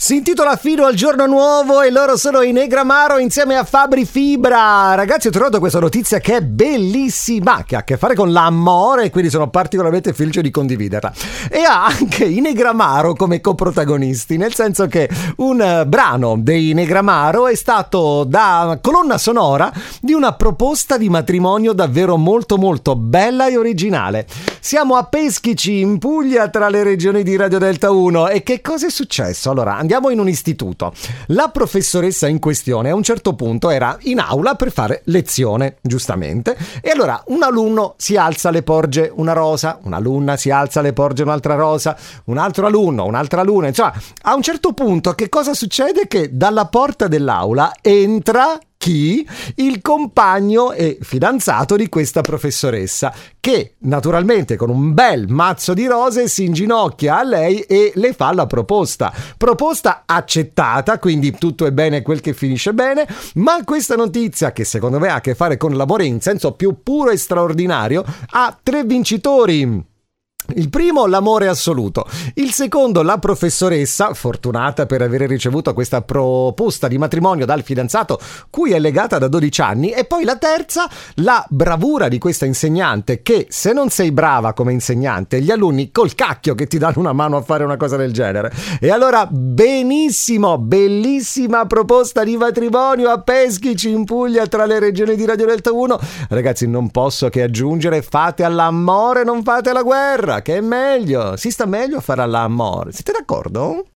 Si intitola Fino al giorno nuovo e loro sono in Negramaro insieme a Fabri Fibra. Ragazzi, ho trovato questa notizia che è bellissima, che ha a che fare con l'amore quindi sono particolarmente felice di condividerla. E ha anche i Negramaro come coprotagonisti, nel senso che un eh, brano dei Negramaro è stato da colonna sonora di una proposta di matrimonio davvero molto molto bella e originale. Siamo a Peschici, in Puglia, tra le regioni di Radio Delta 1. E che cosa è successo? Allora, andiamo in un istituto. La professoressa in questione a un certo punto era in aula per fare lezione, giustamente. E allora un alunno si alza, le porge una rosa, un'alunna si alza, le porge un'altra rosa, un altro alunno, un'altra alunna. Insomma, a un certo punto che cosa succede? Che dalla porta dell'aula entra chi? Il compagno e fidanzato di questa professoressa, che naturalmente con un bel mazzo di rose si inginocchia a lei e le fa la proposta. Proposta accettata, quindi tutto è bene quel che finisce bene, ma questa notizia, che secondo me ha a che fare con l'amore in senso più puro e straordinario, ha tre vincitori. Il primo, l'amore assoluto. Il secondo, la professoressa, fortunata per aver ricevuto questa proposta di matrimonio dal fidanzato, cui è legata da 12 anni. E poi la terza, la bravura di questa insegnante, che se non sei brava come insegnante, gli alunni col cacchio che ti danno una mano a fare una cosa del genere. E allora, benissimo, bellissima proposta di matrimonio a Peschici in Puglia tra le regioni di Radio Delta 1. Ragazzi, non posso che aggiungere, fate all'amore, non fate alla guerra che è meglio, si sta meglio a fare all'amore. Siete d'accordo?